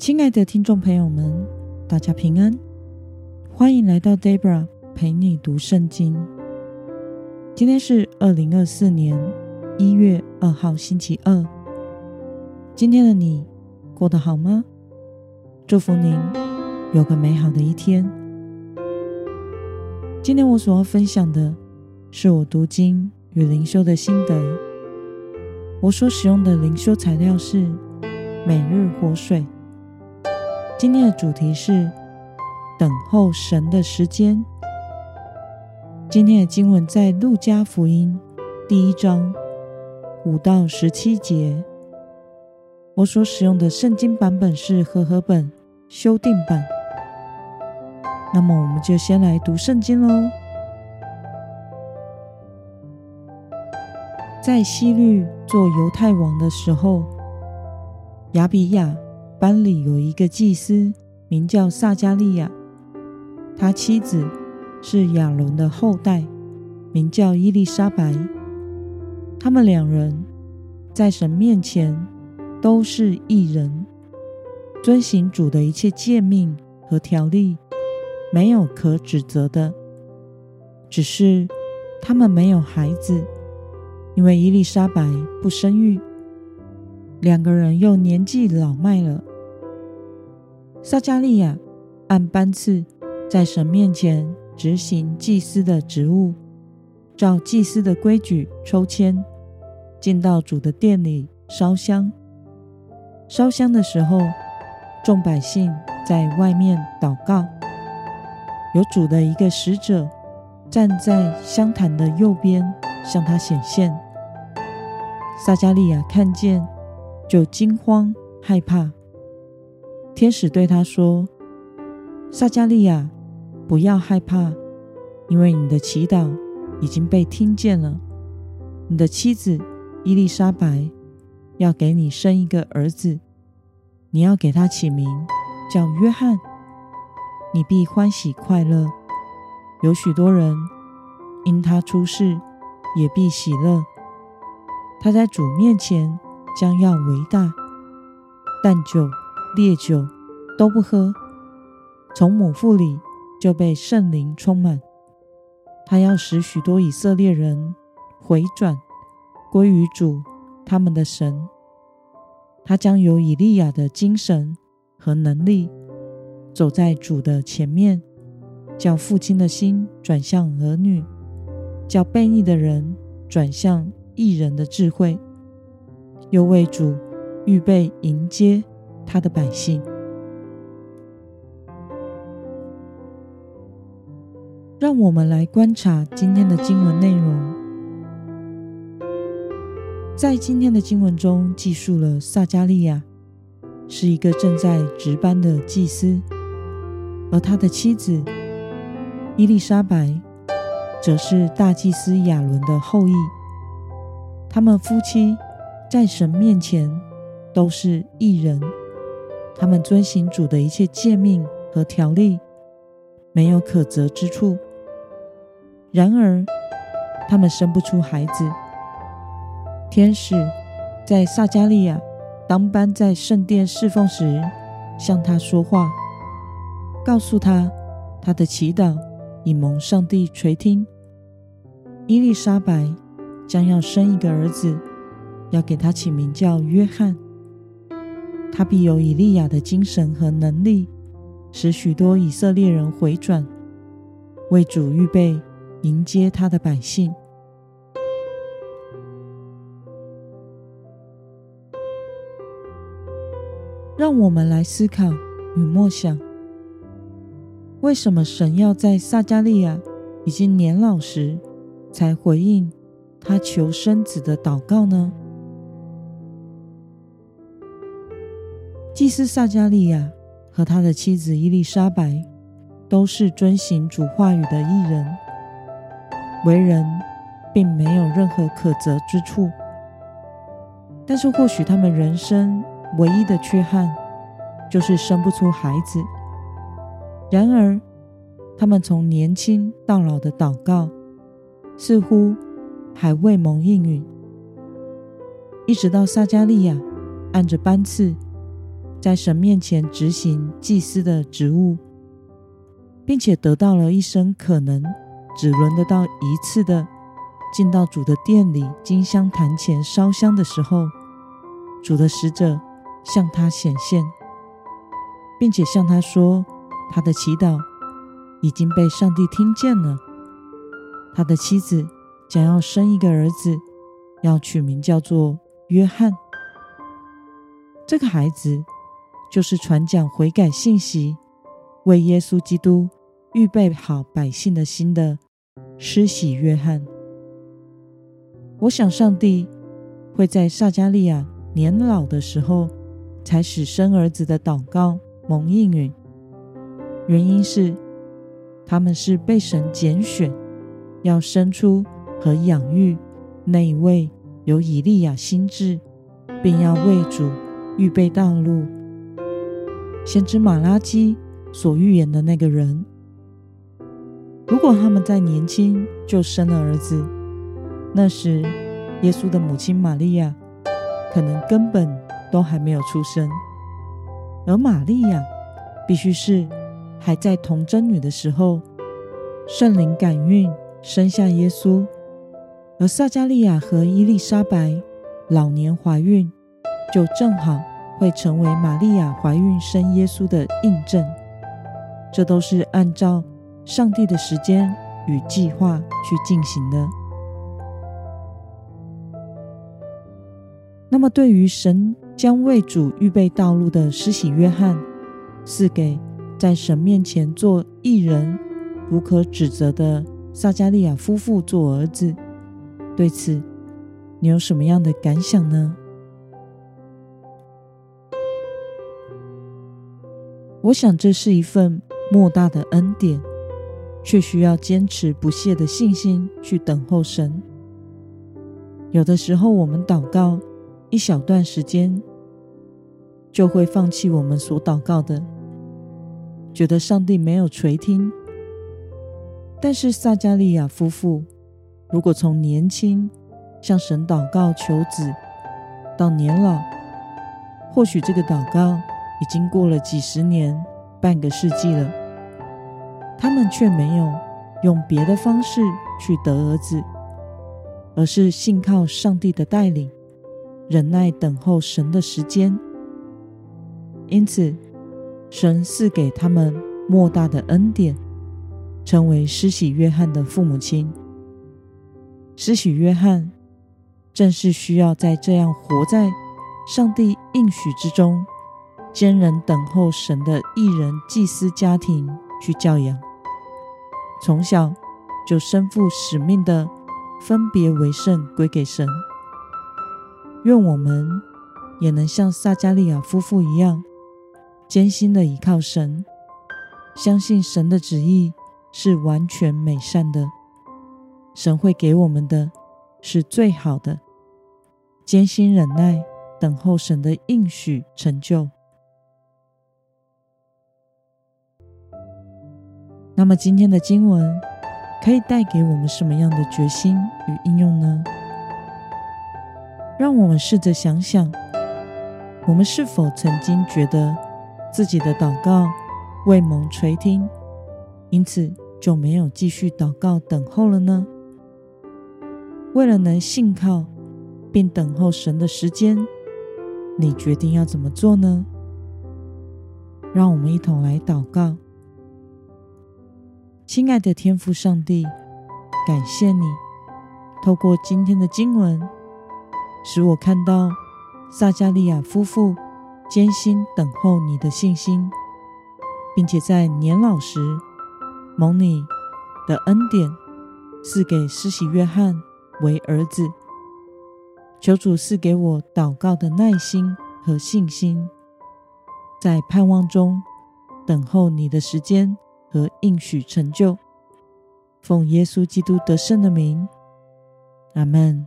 亲爱的听众朋友们，大家平安，欢迎来到 Debra 陪你读圣经。今天是二零二四年一月二号，星期二。今天的你过得好吗？祝福您有个美好的一天。今天我所要分享的是我读经与灵修的心得。我所使用的灵修材料是每日活水。今天的主题是等候神的时间。今天的经文在路加福音第一章五到十七节。我所使用的圣经版本是和合本修订版。那么，我们就先来读圣经喽。在希律做犹太王的时候，亚比亚。班里有一个祭司，名叫撒迦利亚，他妻子是亚伦的后代，名叫伊丽莎白。他们两人在神面前都是义人，遵行主的一切诫命和条例，没有可指责的。只是他们没有孩子，因为伊丽莎白不生育，两个人又年纪老迈了。撒迦利亚按班次在神面前执行祭司的职务，照祭司的规矩抽签，进到主的殿里烧香。烧香的时候，众百姓在外面祷告，有主的一个使者站在香坛的右边，向他显现。撒迦利亚看见，就惊慌害怕。天使对他说：“撒迦利亚，不要害怕，因为你的祈祷已经被听见了。你的妻子伊丽莎白要给你生一个儿子，你要给他起名叫约翰。你必欢喜快乐，有许多人因他出世也必喜乐。他在主面前将要伟大，但就。”烈酒都不喝，从母腹里就被圣灵充满。他要使许多以色列人回转归于主他们的神。他将有以利亚的精神和能力，走在主的前面，叫父亲的心转向儿女，叫悖逆的人转向异人的智慧，又为主预备迎接。他的百姓，让我们来观察今天的经文内容。在今天的经文中，记述了撒迦利亚是一个正在值班的祭司，而他的妻子伊丽莎白则是大祭司亚伦的后裔。他们夫妻在神面前都是义人。他们遵行主的一切诫命和条例，没有可责之处。然而，他们生不出孩子。天使在撒迦利亚当班在圣殿侍奉时，向他说话，告诉他他的祈祷已蒙上帝垂听。伊丽莎白将要生一个儿子，要给他起名叫约翰。他必有以利亚的精神和能力，使许多以色列人回转，为主预备迎接他的百姓。让我们来思考与默想：为什么神要在撒迦利亚已经年老时才回应他求生子的祷告呢？祭司撒迦利亚和他的妻子伊丽莎白都是遵行主话语的艺人，为人并没有任何可责之处。但是，或许他们人生唯一的缺憾就是生不出孩子。然而，他们从年轻到老的祷告似乎还未蒙应允，一直到撒迦利亚按着班次。在神面前执行祭司的职务，并且得到了一生可能只轮得到一次的进到主的殿里金香坛前烧香的时候，主的使者向他显现，并且向他说，他的祈祷已经被上帝听见了，他的妻子将要生一个儿子，要取名叫做约翰。这个孩子就是传讲悔改信息、为耶稣基督预备好百姓的心的施洗约翰。我想，上帝会在撒迦利亚年老的时候，才使生儿子的祷告蒙应允。原因是他们是被神拣选，要生出和养育那一位有以利亚心智，并要为主。预备道路，先知马拉基所预言的那个人，如果他们在年轻就生了儿子，那时耶稣的母亲玛利亚可能根本都还没有出生，而玛利亚必须是还在童贞女的时候，圣灵感孕生下耶稣，而撒迦利亚和伊丽莎白老年怀孕，就正好。会成为玛利亚怀孕生耶稣的印证，这都是按照上帝的时间与计划去进行的。那么，对于神将为主预备道路的施洗约翰，赐给在神面前做义人、无可指责的撒迦利亚夫妇做儿子，对此你有什么样的感想呢？我想这是一份莫大的恩典，却需要坚持不懈的信心去等候神。有的时候，我们祷告一小段时间，就会放弃我们所祷告的，觉得上帝没有垂听。但是撒迦利亚夫妇，如果从年轻向神祷告求子，到年老，或许这个祷告。已经过了几十年、半个世纪了，他们却没有用别的方式去得儿子，而是信靠上帝的带领，忍耐等候神的时间。因此，神赐给他们莫大的恩典，成为施洗约翰的父母亲。施洗约翰正是需要在这样活在上帝应许之中。坚忍等候神的义人祭司家庭去教养，从小就身负使命的分别为圣归给神。愿我们也能像撒迦利亚夫妇一样，坚心的依靠神，相信神的旨意是完全美善的，神会给我们的是最好的。坚心忍耐等候神的应许成就。那么今天的经文可以带给我们什么样的决心与应用呢？让我们试着想想，我们是否曾经觉得自己的祷告未蒙垂听，因此就没有继续祷告等候了呢？为了能信靠并等候神的时间，你决定要怎么做呢？让我们一同来祷告。亲爱的天父上帝，感谢你透过今天的经文，使我看到撒迦利亚夫妇艰辛等候你的信心，并且在年老时蒙你的恩典赐给施洗约翰为儿子。求主赐给我祷告的耐心和信心，在盼望中等候你的时间。和应许成就，奉耶稣基督得胜的名，阿门。